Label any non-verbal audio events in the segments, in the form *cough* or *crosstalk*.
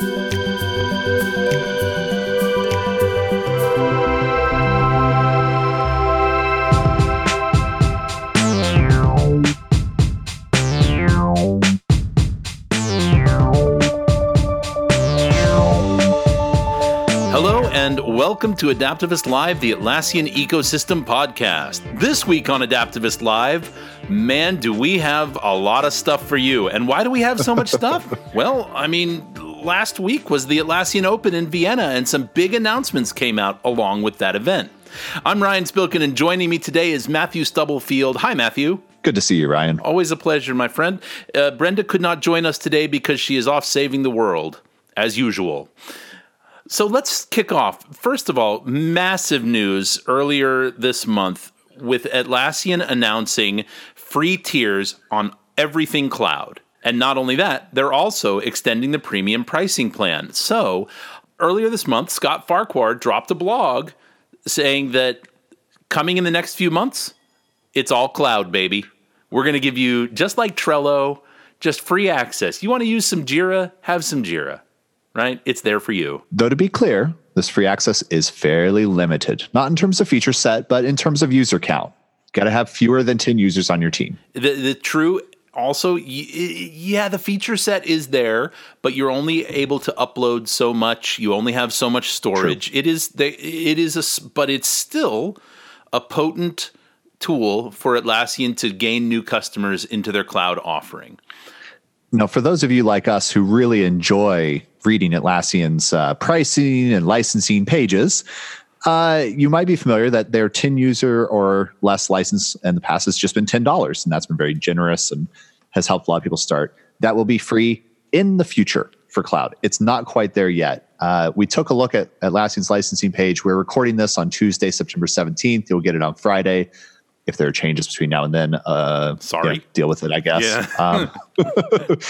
Hello and welcome to Adaptavist Live, the Atlassian Ecosystem Podcast. This week on Adaptavist Live, man, do we have a lot of stuff for you. And why do we have so much stuff? *laughs* well, I mean, last week was the Atlassian Open in Vienna, and some big announcements came out along with that event. I'm Ryan Spilkin, and joining me today is Matthew Stubblefield. Hi, Matthew. Good to see you, Ryan. Always a pleasure, my friend. Uh, Brenda could not join us today because she is off saving the world, as usual. So let's kick off. First of all, massive news earlier this month with Atlassian announcing free tiers on everything cloud. And not only that, they're also extending the premium pricing plan. So earlier this month, Scott Farquhar dropped a blog saying that coming in the next few months, it's all cloud, baby. We're going to give you, just like Trello, just free access. You want to use some Jira? Have some Jira right? It's there for you. Though to be clear, this free access is fairly limited, not in terms of feature set, but in terms of user count. Got to have fewer than 10 users on your team. The, the true also yeah the feature set is there but you're only able to upload so much. You only have so much storage. True. it is the, it is a but it's still a potent tool for Atlassian to gain new customers into their cloud offering. Now, for those of you like us who really enjoy reading Atlassian's uh, pricing and licensing pages, uh, you might be familiar that their 10 user or less license in the past has just been $10. And that's been very generous and has helped a lot of people start. That will be free in the future for cloud. It's not quite there yet. Uh, we took a look at Atlassian's licensing page. We're recording this on Tuesday, September 17th. You'll get it on Friday if there are changes between now and then, uh, sorry, deal with it, I guess. Yeah. um,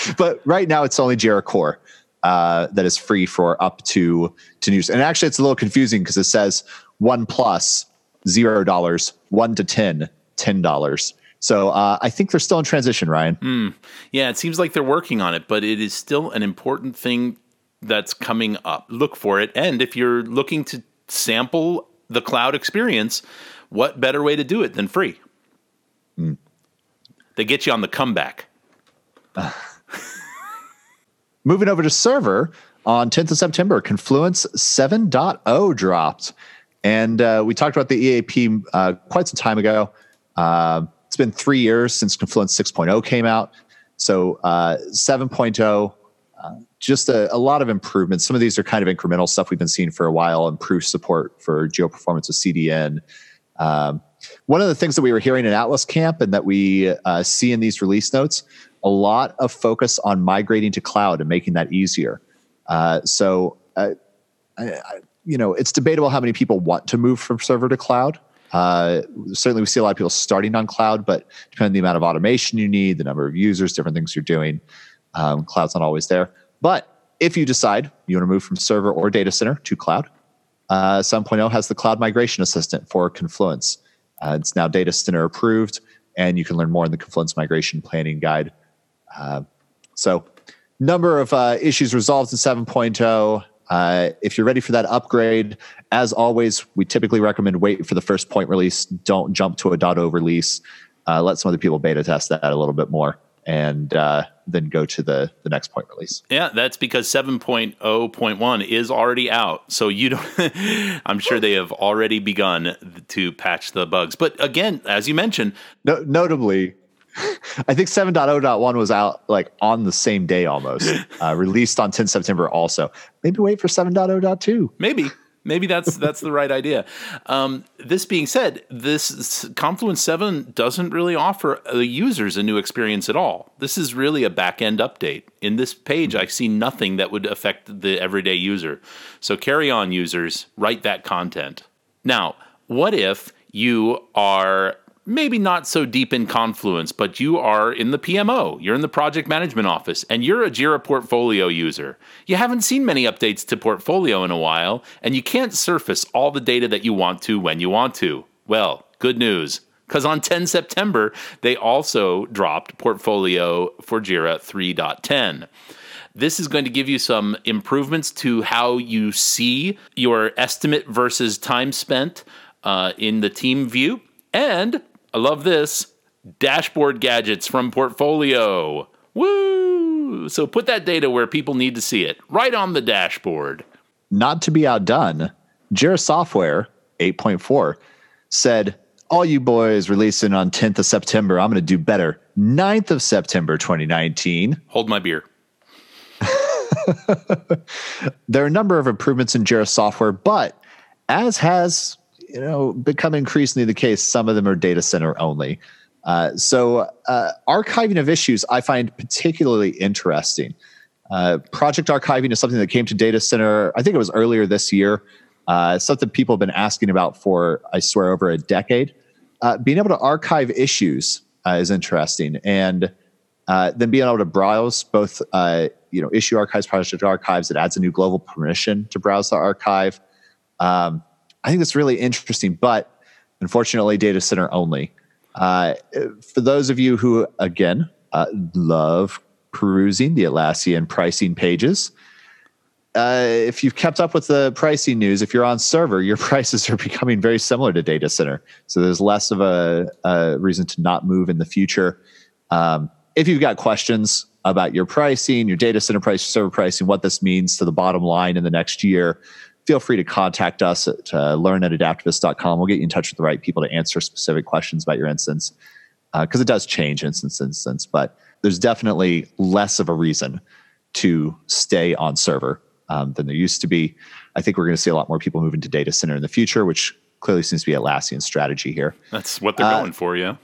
*laughs* but right now, it's only Jira Core uh, that is free for up to to news. And actually, it's a little confusing because it says one plus zero dollars, one to ten, ten dollars. So uh, I think they're still in transition, Ryan. Mm. Yeah, it seems like they're working on it, but it is still an important thing that's coming up. Look for it, and if you're looking to sample the cloud experience what better way to do it than free? Mm. They get you on the comeback. *laughs* Moving over to server on 10th of September, Confluence 7.0 dropped. And uh, we talked about the EAP uh, quite some time ago. Uh, it's been three years since Confluence 6.0 came out. So uh, 7.0, uh, just a, a, lot of improvements. Some of these are kind of incremental stuff we've been seeing for a while, improved support for geo performance with CDN, um, one of the things that we were hearing in Atlas Camp and that we uh, see in these release notes, a lot of focus on migrating to cloud and making that easier. Uh, so, uh, I, I, you know, it's debatable how many people want to move from server to cloud. Uh, certainly, we see a lot of people starting on cloud, but depending on the amount of automation you need, the number of users, different things you're doing, um, cloud's not always there. But if you decide you want to move from server or data center to cloud, uh, 7.0 has the cloud migration assistant for Confluence. Uh, it's now data center approved, and you can learn more in the Confluence migration planning guide. Uh, so, number of uh, issues resolved in 7.0. Uh, if you're ready for that upgrade, as always, we typically recommend wait for the first point release. Don't jump to a dot .0 release. Uh, let some other people beta test that a little bit more and uh, then go to the the next point release. Yeah, that's because 7.0.1 is already out. So you don't *laughs* I'm sure they have already begun to patch the bugs. But again, as you mentioned, no, notably I think 7.0.1 was out like on the same day almost. *laughs* Uh, released on 10 September also. Maybe wait for 7.0.2. Maybe. Maybe that's *laughs* that's the right idea. Um, this being said, this Confluence Seven doesn't really offer the users a new experience at all. This is really a back end update. In this page, I see nothing that would affect the everyday user. So carry on, users. Write that content. Now, what if you are maybe not so deep in Confluence, but you are in the PMO, you're in the project management office, and you're a Jira Portfolio user. You haven't seen many updates to Portfolio in a while, and you can't surface all the data that you want to when you want to. Well, good news. Because on 10 September, they also dropped Portfolio for Jira 3.10. This is going to give you some improvements to how you see your estimate versus time spent uh, in the team view. And I love this dashboard gadgets from Portfolio. Woo! So put that data where people need to see it, right on the dashboard. Not to be outdone, Jira Software 8.4 said, All you boys releasing on 10th of September, I'm going to do better. 9th of September 2019. Hold my beer. *laughs* there are a number of improvements in Jira software, but as has you know become increasingly the case, some of them are data center only. Uh, so uh, archiving of issues I find particularly interesting. Uh, project archiving is something that came to data center. I think it was earlier this year. Uh, something people have been asking about for I swear over a decade. Uh, being able to archive issues uh, is interesting, and then being able to browse both you know issue archives, project archives. It adds a new global permission to browse the archive. Um, I think that's really interesting, but unfortunately, data center only. Uh, for those of you who, again, uh, love perusing the Atlassian pricing pages, uh, if you've kept up with the pricing news, if you're on server, your *laughs* prices are becoming very similar to data center. So there's less of a, a reason to not move in the future. Um, if you've got questions, about your pricing, your data center price, server pricing, what this means to the bottom line in the next year, feel free to contact us at uh, learn at adaptavist.com. We'll get you in touch with the right people to answer specific questions about your instance because uh, it does change instance to instance, but there's definitely less of a reason to stay on server um, than there used to be. I think we're going to see a lot more people moving to data center in the future, which clearly seems to be Atlassian's strategy here. That's what they're uh, going for, yeah.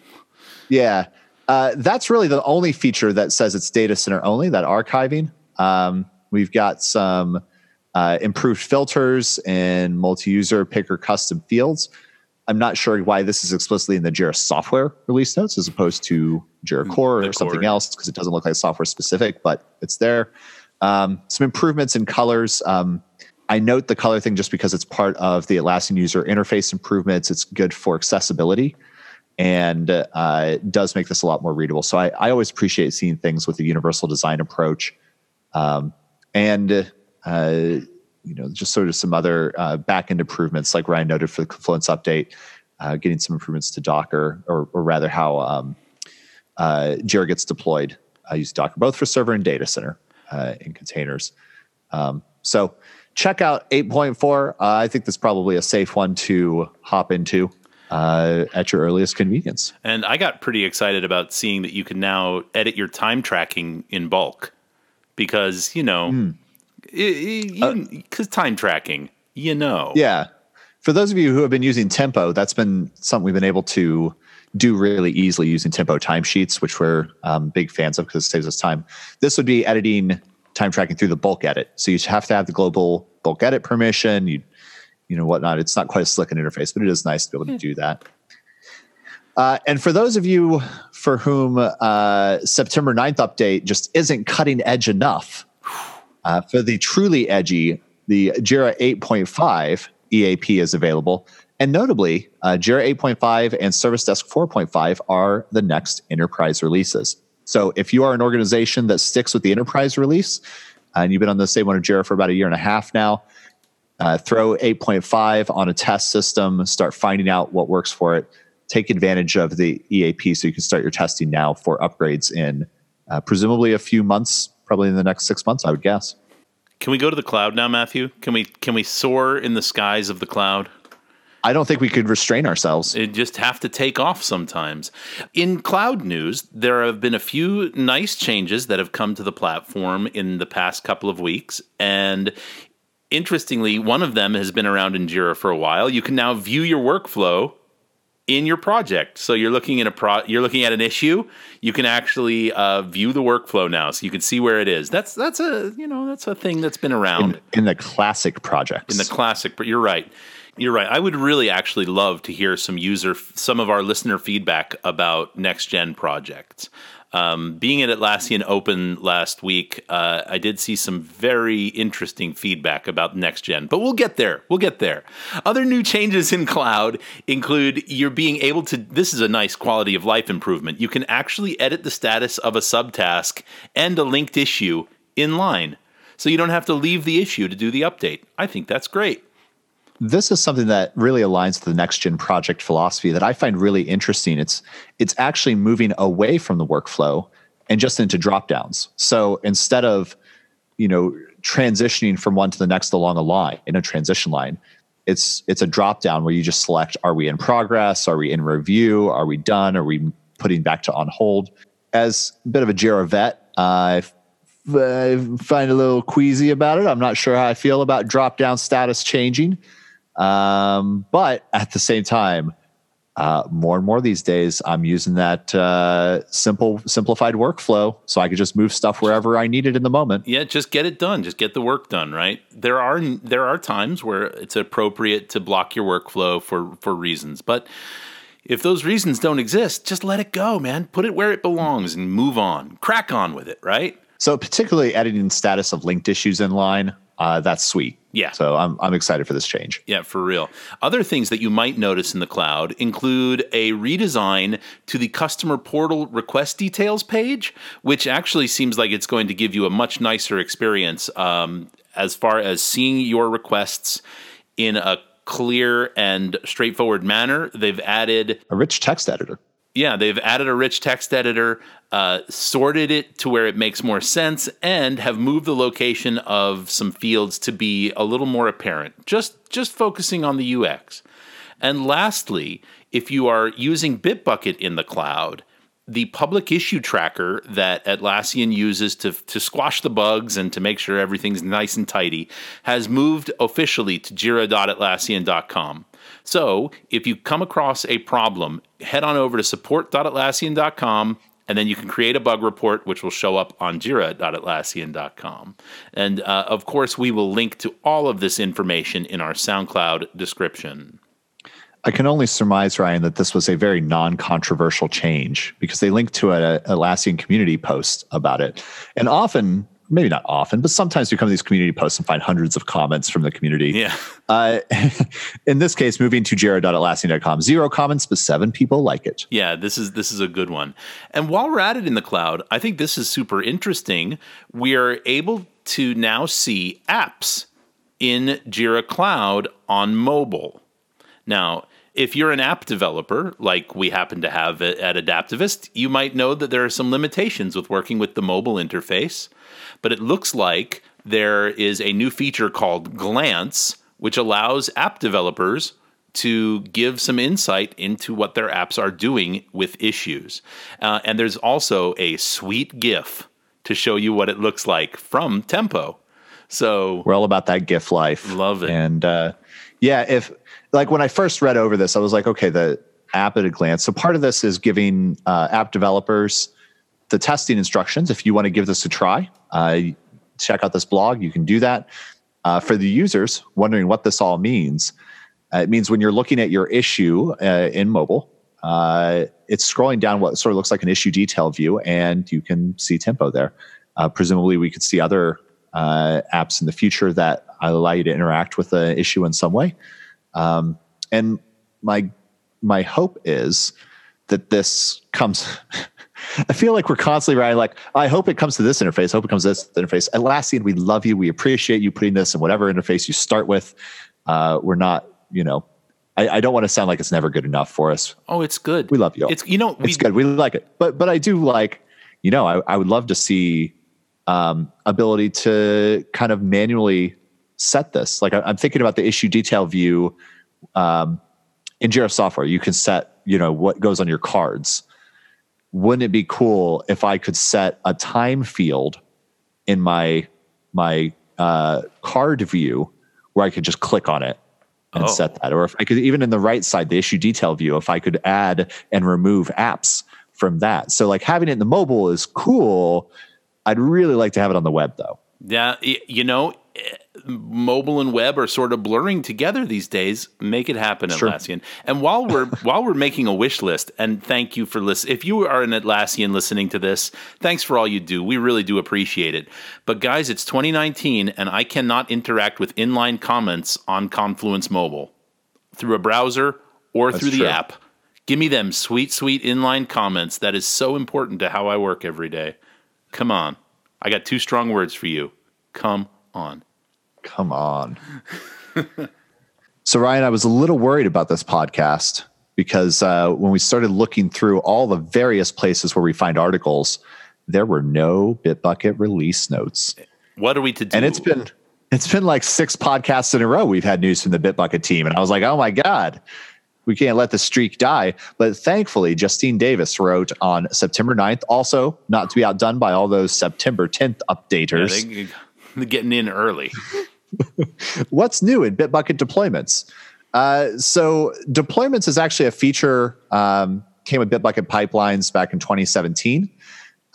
Yeah. Uh, that's really the only feature that says it's data center only, that archiving. Um, we've got some uh, improved filters and multi user picker custom fields. I'm not sure why this is explicitly in the Jira software release notes as opposed to Jira mm, Core or something else because it doesn't look like software specific, but it's there. Um, some improvements in colors. Um, I note the color thing just because it's part of the Atlassian user interface improvements. It's good for accessibility and uh, does make this a lot more readable. So I, I, always appreciate seeing things with a universal design approach, um, and uh, you know just sort of some other uh, backend improvements, like Ryan noted for the Confluence update, uh, getting some improvements to Docker, or, or rather how um, uh, Jira gets deployed. I use Docker both for server and data center uh, in containers. Um, so check out 8.4. I think that's probably a safe one to hop into uh, at your earliest convenience. And I got pretty excited about seeing that you can now edit your time tracking in bulk because, you know, because uh, time tracking, you know. Yeah. For those of you who have been using Tempo, that's been something we've been able to do really easily using Tempo timesheets, which we're um, big fans of because it saves us time. This would be editing time tracking through the bulk edit. So you have to have the global bulk edit permission. You you know whatnot. It's not quite as slick an interface, but it is nice to be able to hmm. do that. Uh, and for those of you for whom uh, September 9th update just isn't cutting edge enough, uh, for the truly edgy, the Jira 8.5 EAP is available. And notably, uh, Jira 8.5 and Service Desk 4.5 are the next enterprise releases. So if you are an organization that sticks with the enterprise release, and you've been on the same one of Jira for about a year and a half now, uh, throw 8.5 on a test system, start finding out what works for it. Take advantage of the EAP so you can start your testing now for upgrades in uh, presumably a few months, probably in the next six months, I would guess. Can we go to the cloud now, Matthew? Can we can we soar in the skies of the cloud? I don't think we could restrain ourselves. It just have to take off sometimes. In cloud news, there have been a few nice changes that have come to the platform in the past couple of weeks. And interestingly, one of them has been around in Jira for a while. You can now view your workflow in your project. So you're looking at a pro, you're looking at an issue. You can actually uh, view the workflow now, so you can see where it is. That's that's a you know that's a thing that's been around in, in the classic projects. In the classic, but you're right. You're right. I would really actually love to hear some user, some of our listener feedback about next gen projects. Um, being at Atlassian Open last week, uh, I did see some very interesting feedback about next gen, but we'll get there. We'll get there. Other new changes in cloud include you're being able to, this is a nice quality of life improvement. You can actually edit the status of a subtask and a linked issue in line. So you don't have to leave the issue to do the update. I think that's great. This is something that really aligns to the next gen project philosophy that I find really interesting. It's it's actually moving away from the workflow and just into drop downs. So instead of, you know, transitioning from one to the next along a line in a transition line, it's it's a drop down where you just select are we in progress, are we in review, are we done, are we putting back to on hold. As a bit of a Jira vet, uh, I find a little queasy about it. I'm not sure how I feel about drop down status changing. Um, but at the same time, uh, more and more these days, I'm using that uh, simple, simplified workflow so I could just move stuff wherever I need it in the moment. Yeah, just get it done. Just get the work done. Right. There are there are times where it's appropriate to block your workflow for for reasons, but if those reasons don't exist, just let it go, man. Put it where it belongs and move on. Crack on with it. Right. So, particularly editing status of linked issues in line, uh, that's sweet. Yeah. So I'm I'm excited for this change. Yeah, for real. Other things that you might notice in the cloud include a redesign to the customer portal request details page, which actually seems like it's going to give you a much nicer experience um, as far as seeing your requests in a clear and straightforward manner. They've added a rich text editor yeah, they've added a rich text editor, uh, sorted it to where it makes more sense, and have moved the location of some fields to be a little more apparent. Just just focusing on the UX. And lastly, if you are using Bitbucket in the cloud, the public issue tracker that Atlassian uses to, to squash the bugs and to make sure everything's nice and tidy has moved officially to jira.atlassian.com. So if you come across a problem, head on over to support.atlassian.com and then you can create a bug report, which will show up on jira.atlassian.com. And uh, of course, we will link to all of this information in our SoundCloud description. I can only surmise, Ryan, that this was a very non controversial change because they linked to an Atlassian community post about it. And often maybe not often, but sometimes we come to these community posts and find hundreds of comments from the community. Yeah. Uh, *laughs* in this case, moving to jira.atlassian.com, zero comments, but seven people like it. Yeah, this is this is a good one. And while we're at it in the cloud, I think this is super interesting. We are able to now see apps in Jira Cloud on mobile. Now, if you're an app developer, like we happen to have at Adaptavist, you might know that there are some limitations with working with the mobile interface. But it looks like there is a new feature called Glance, which allows app developers to give some insight into what their apps are doing with issues. Uh, and there's also a sweet GIF to show you what it looks like from Tempo. So we're all about that GIF life. Love it. And uh, yeah, if like when I first read over this, I was like, okay, the app at a glance. So part of this is giving uh, app developers the testing instructions. If you want to give this a try, uh, check out this blog. You can do that. Uh, for the users wondering what this all means, uh, it means when you're looking at your issue uh, in mobile, uh, it's scrolling down what sort of looks like an issue detail view, and you can see tempo there. presumably, we could see other apps in the future that allow you to interact with the issue in some way. Um, and my my hope is that this comes. *laughs* I feel like we're constantly writing like, I hope it comes to this interface. I hope it comes to this interface. Atlassian, we love you. We appreciate you putting this in whatever interface you start with. Uh, we're not, you know, I, I, don't want to sound like it's never good enough for us. Oh, it's good. We love you. It's you know, we, it's good. We like it. But but I do like, you know, I, I would love to see um, ability to kind of manually set this. Like I, am thinking about the issue detail view um, in Jira software. You can set, you know, what goes on your cards. Wouldn't it be cool if I could set a time field in my my uh, card view where I could just click on it and oh. set that, or if I could even in the right side, the issue detail view, if I could add and remove apps from that. So like having it in the mobile is cool. I'd really like to have it on the web though. Yeah, you know, mobile and web are sort of blurring together these days. Make it happen, sure. Atlassian. And while we're *laughs* while we're making a wish list, and thank you for listening. If you are an Atlassian listening to this, thanks for all you do. We really do appreciate it. But guys, it's 2019, and I cannot interact with inline comments on Confluence Mobile through a browser or That's through the true. app. Give me them sweet, sweet inline comments. That is so important to how I work every day. Come on. I got two strong words for you. Come on. Come on. *laughs* so, Ryan, I was a little worried about this podcast because uh, when we started looking through all the various places where we find articles, there were no Bitbucket release notes. What are we to do? And it's been it's been like six podcasts in a row we've had news from the Bitbucket team, and I was like, oh my god, we can't let the streak die. But thankfully, Justine Davis wrote on September 9th, also not to be outdone by all those September 10th updaters. Yeah, they, are *laughs* getting in early. What's new in Bitbucket deployments? Uh, so deployments is actually a feature um, came with Bitbucket pipelines back in 2017,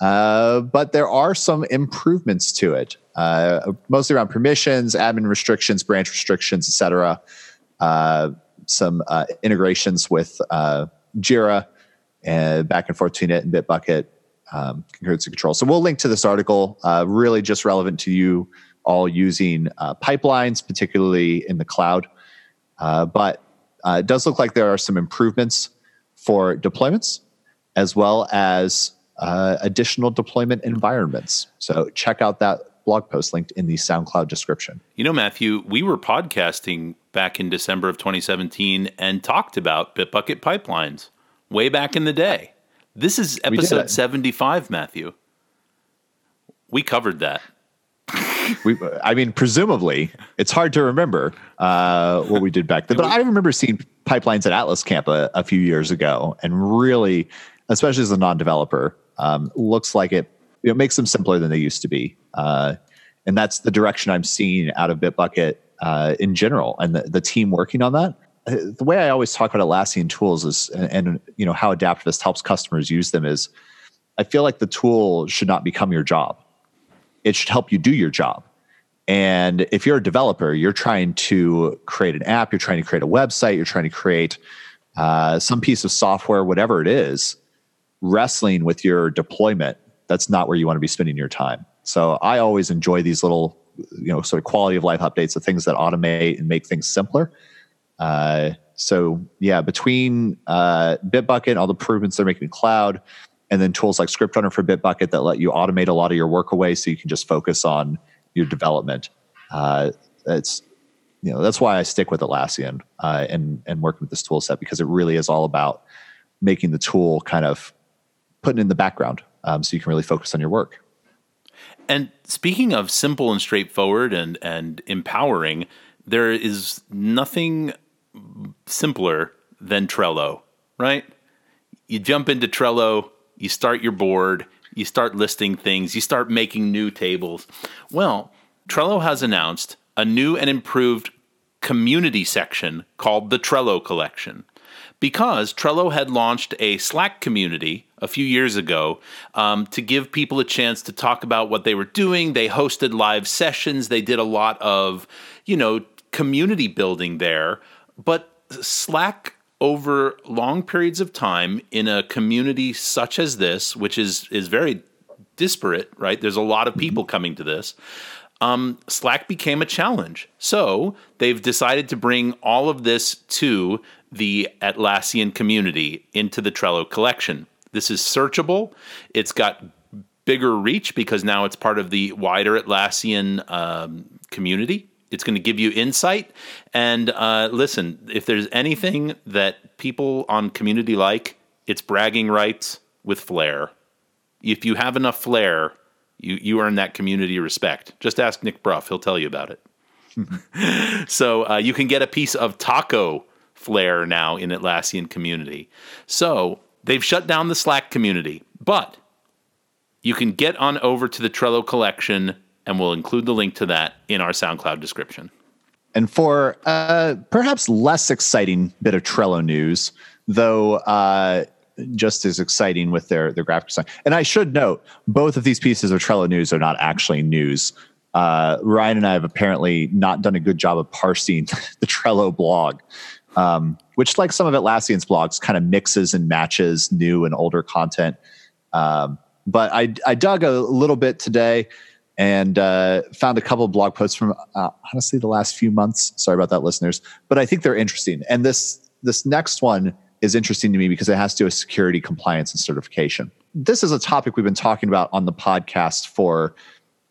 uh, but there are some improvements to it, uh, mostly around permissions, admin restrictions, branch restrictions, etc. Uh, some uh, integrations with uh, Jira and back and forth between it and Bitbucket um, concurrency control. So we'll link to this article, really just relevant to you all using pipelines, particularly in the cloud. Uh, but uh, it does look like there are some improvements for deployments as well as uh, additional deployment environments. So check out that blog post linked in the SoundCloud description. You know, Matthew, we were podcasting back in December of 2017 and talked about Bitbucket pipelines way back in the day. This is episode 75, Matthew. We covered that *laughs* we, I mean, presumably, it's hard to remember uh, what we did back then. But I remember seeing pipelines at Atlas Camp a, a few years ago, and really, especially as a non-developer, um, looks like it, it makes them simpler than they used to be. Uh, and that's the direction I'm seeing out of Bitbucket uh, in general, and the, the team working on that. Uh, the way I always talk about Atlassian tools is, and, and you know how Adaptavist helps customers use them is, I feel like the tool should not become your job it should help you do your job. And if you're a developer, you're trying to create an app, you're trying to create a website, you're trying to create uh, some piece of software, whatever it is, wrestling with your deployment, that's not where you want to be spending your time. So I always enjoy these little, you know, sort of quality of life updates, the things that automate and make things simpler. Uh, so yeah, between uh, Bitbucket, all the improvements they're making in cloud, and then tools like Script Runner for Bitbucket that let you automate a lot of your work away, so you can just focus on your development. Uh, you know that's why I stick with Atlassian uh, and and working with this tool set because it really is all about making the tool kind of putting in the background um, so you can really focus on your work. And speaking of simple and straightforward and and empowering, there is nothing simpler than Trello, right? You jump into Trello, you start your board, you start listing things, you start making new tables. Well, Trello has announced a new and improved community section called the Trello Collection. Because Trello had launched a Slack community a few years ago um, to give people a chance to talk about what they were doing. They hosted live sessions. They did a lot of, you know, community building there. But Slack over long periods of time in a community such as this, which is is very disparate, right? There's a lot of people coming to this. Um, Slack became a challenge. So they've decided to bring all of this to the Atlassian community into the Trello collection. This is searchable. It's got bigger reach because now it's part of the wider Atlassian um, community. It's going to give you insight. And uh, listen, if there's anything that people on community like, it's bragging rights with flair. If you have enough flair, you, you earn that community respect. Just ask Nick Bruff, he'll tell you about it. *laughs* so uh, you can get a piece of taco flair now in Atlassian community. So they've shut down the Slack community, but you can get on over to the Trello collection and we'll include the link to that in our SoundCloud description. And for uh, perhaps less exciting bit of Trello news, though uh, just as exciting with their their graphic design. And I should note, both of these pieces of Trello news are not actually news. Uh, Ryan and I have apparently not done a good job of parsing *laughs* the Trello blog, um, which, like some of Atlassian's blogs, kind of mixes and matches new and older content. Um, but I, I dug a little bit today and uh, found a couple of blog posts from uh, honestly the last few months. Sorry about that, listeners, but I think they're interesting. And this this next one is interesting to me because it has to do with security, compliance, and certification. this is a topic we've been talking about on the podcast for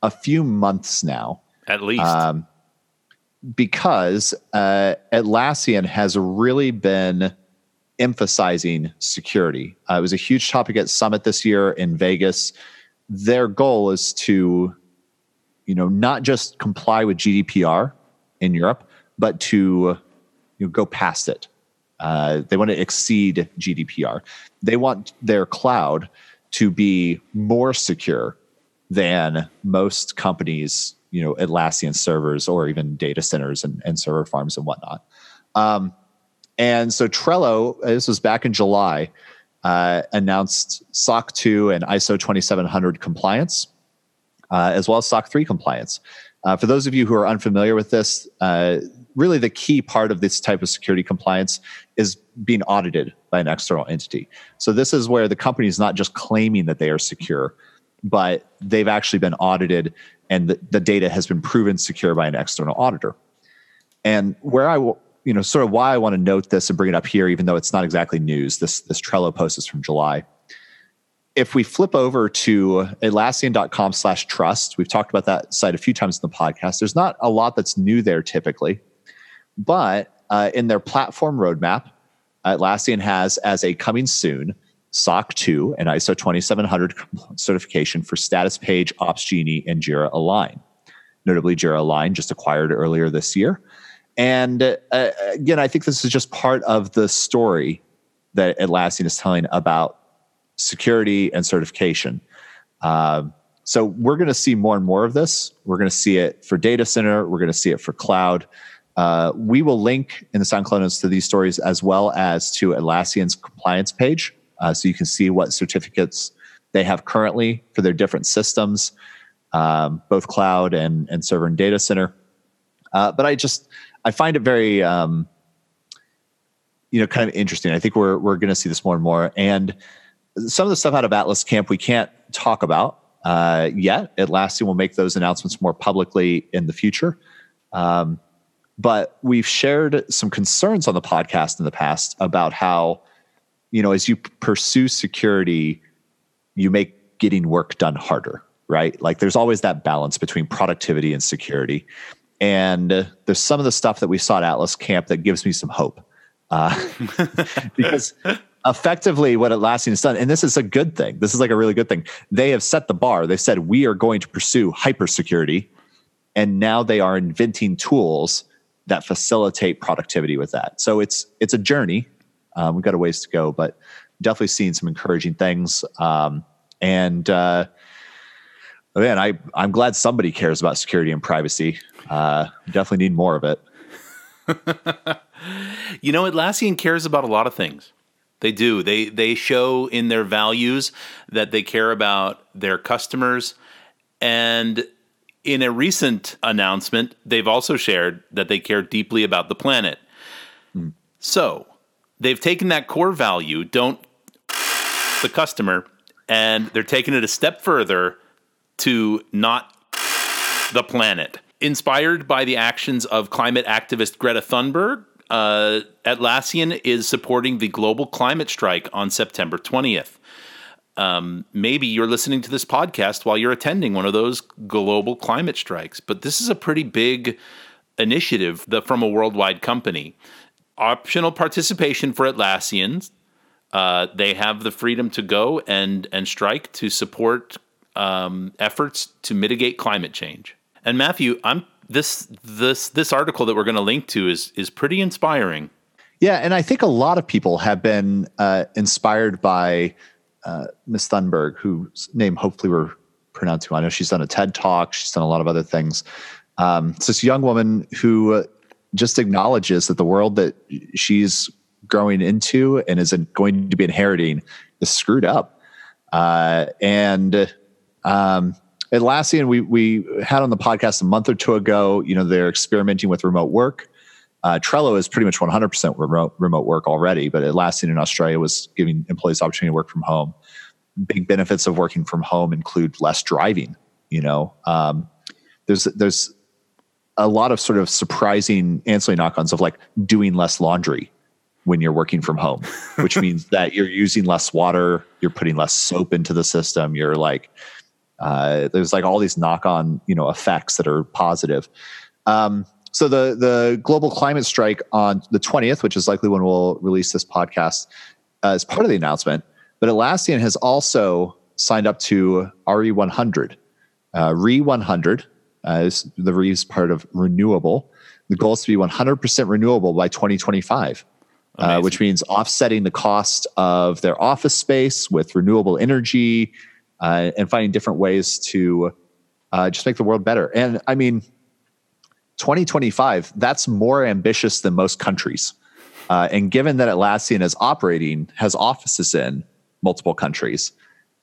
a few months now. At least. Um, because uh, Atlassian has really been emphasizing security. Uh, it was a huge topic at Summit this year in Vegas. Their goal is to, you know, not just comply with GDPR in Europe, but to you know, go past it. Uh, they want to exceed GDPR. They want their cloud to be more secure than most companies, you know, Atlassian servers or even data centers and, and server farms and whatnot. Um, and so Trello, this was back in July, uh, announced SOC 2 and ISO 2700 compliance, uh, as well as SOC 3 compliance. Uh, for those of you who are unfamiliar with this, uh, really the key part of this type of security compliance is being audited by an external entity. So this is where the company is not just claiming that they are secure, but they've actually been audited and the, the data has been proven secure by an external auditor. And where I you know sort of why I want to note this and bring it up here, even though it's not exactly news. This this Trello post is from July. If we flip over to Atlassian.com slash trust, we've talked about that site a few times in the podcast. There's not a lot that's new there typically. But uh, in their platform roadmap, Atlassian has as a coming soon SOC 2 and ISO 2700 certification for Status Page, Opsgenie, and Jira Align. Notably, Jira Align just acquired earlier this year. And uh, again, I think this is just part of the story that Atlassian is telling about security and certification. Uh, so we're going to see more and more of this. We're going to see it for data center. We're going to see it for cloud. Uh, we will link in the SoundCloud notes to these stories as well as to Atlassian's compliance page, uh, so you can see what certificates they have currently for their different systems, um, both cloud and and server and data center. Uh, but I just I find it very um, you know kind of interesting. I think we're we're going to see this more and more. And some of the stuff out of Atlas Camp we can't talk about uh, yet. Atlassian will make those announcements more publicly in the future. Um, but we've shared some concerns on the podcast in the past about how, you know, as you pursue security, you make getting work done harder, right? Like there's always that balance between productivity and security. And there's some of the stuff that we saw at Atlas Camp that gives me some hope. Uh, *laughs* because effectively what Atlassian has done, and this is a good thing, this is like a really good thing. They have set the bar. They said, we are going to pursue hyper security. And now they are inventing tools that facilitate productivity with that. So it's it's a journey. Um, we've got a ways to go, but definitely seeing some encouraging things. Um, and uh, man, I I'm glad somebody cares about security and privacy. Uh, definitely need more of it. *laughs* you know, Atlassian cares about a lot of things. They do. They they show in their values that they care about their customers and in a recent announcement, they've also shared that they care deeply about the planet. Mm. So they've taken that core value, don't the customer, and they're taking it a step further to not the planet. Inspired by the actions of climate activist Greta Thunberg, uh, Atlassian is supporting the global climate strike on September 20th um, maybe you're listening to this podcast while you're attending one of those global climate strikes. But this is a pretty big initiative from a worldwide company. Optional participation for Atlassians. Uh, they have the freedom to go and and strike to support um, efforts to mitigate climate change. And Matthew, I'm this this this article that we're going to link to is is pretty inspiring. Yeah, and I think a lot of people have been uh, inspired by uh, Miss Thunberg, whose name hopefully we're pronouncing. I know she's done a TED talk. She's done a lot of other things. Um, it's this young woman who uh, just acknowledges that the world that she's growing into and is going to be inheriting is screwed up. Uh, and um, Atlassian, we we had on the podcast a month or two ago. You know, they're experimenting with remote work. Uh, Trello is pretty much 100% remote, remote work already, but Atlassian in Australia was giving employees opportunity to work from home. Big benefits of working from home include less driving. You know, um, there's there's a lot of sort of surprising ancillary knock-ons of like doing less laundry. when you're working from home, which *laughs* means that you're using less water, you're putting less soap into the system, you're like, uh, there's like all these knock on, you know, effects that are positive. Um, so the the global climate strike on the 20th, which is likely when we'll release this podcast, uh, is part of the announcement. But Atlassian has also signed up to RE100. Uh, RE100 uh, is the RE is part of renewable. The goal is to be 100% renewable by 2025, uh, which means offsetting the cost of their office space with renewable energy uh, and finding different ways to uh, just make the world better. And I mean, 2025, that's more ambitious than most countries. Uh, and given that Atlassian is operating, has offices in multiple countries,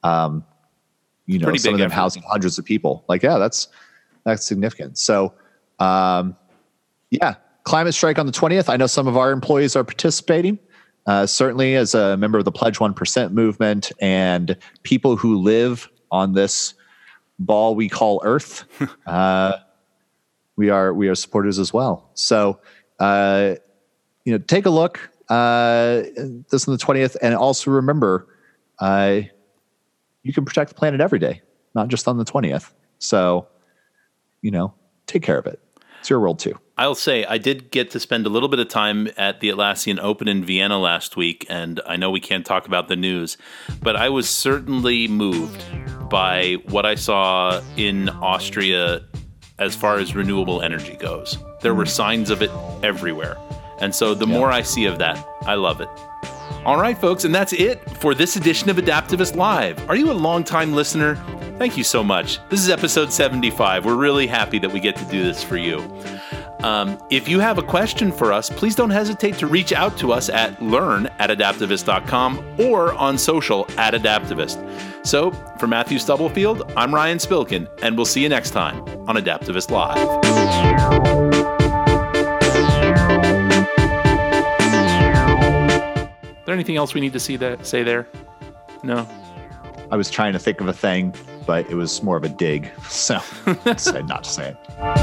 um, you know, Pretty some of them effort. housing hundreds of people. Like, yeah, that's that's significant. So, um, yeah, climate strike on the 20th. I know some of our employees are participating. Uh, certainly, as a member of the Pledge One Percent movement, and people who live on this ball we call Earth, *laughs* uh, we are we are supporters as well. So, uh, you know, take a look. Uh, this on the 20th, and also remember, uh, you can protect the planet every day, not just on the 20th. So, you know, take care of it. It's your world too. I'll say I did get to spend a little bit of time at the Atlassian Open in Vienna last week, and I know we can't talk about the news, but I was certainly moved by what I saw in Austria as far as renewable energy goes. There were signs of it everywhere. And so the yeah. more I see of that, I love it. All right, folks, and that's it for this edition of Adaptavist Live. Are you a longtime listener? Thank you so much. This is episode 75. We're really happy that we get to do this for you. Um, if you have a question for us, please don't hesitate to reach out to us at learn at adaptavist.com or on social at adaptavist. So, for Matthew Stubblefield, I'm Ryan Spilkin, and we'll see you next time on Adaptavist Live. Is there anything else we need to see that say there? No. I was trying to think of a thing, but it was more of a dig, *laughs* so I decided not to say it.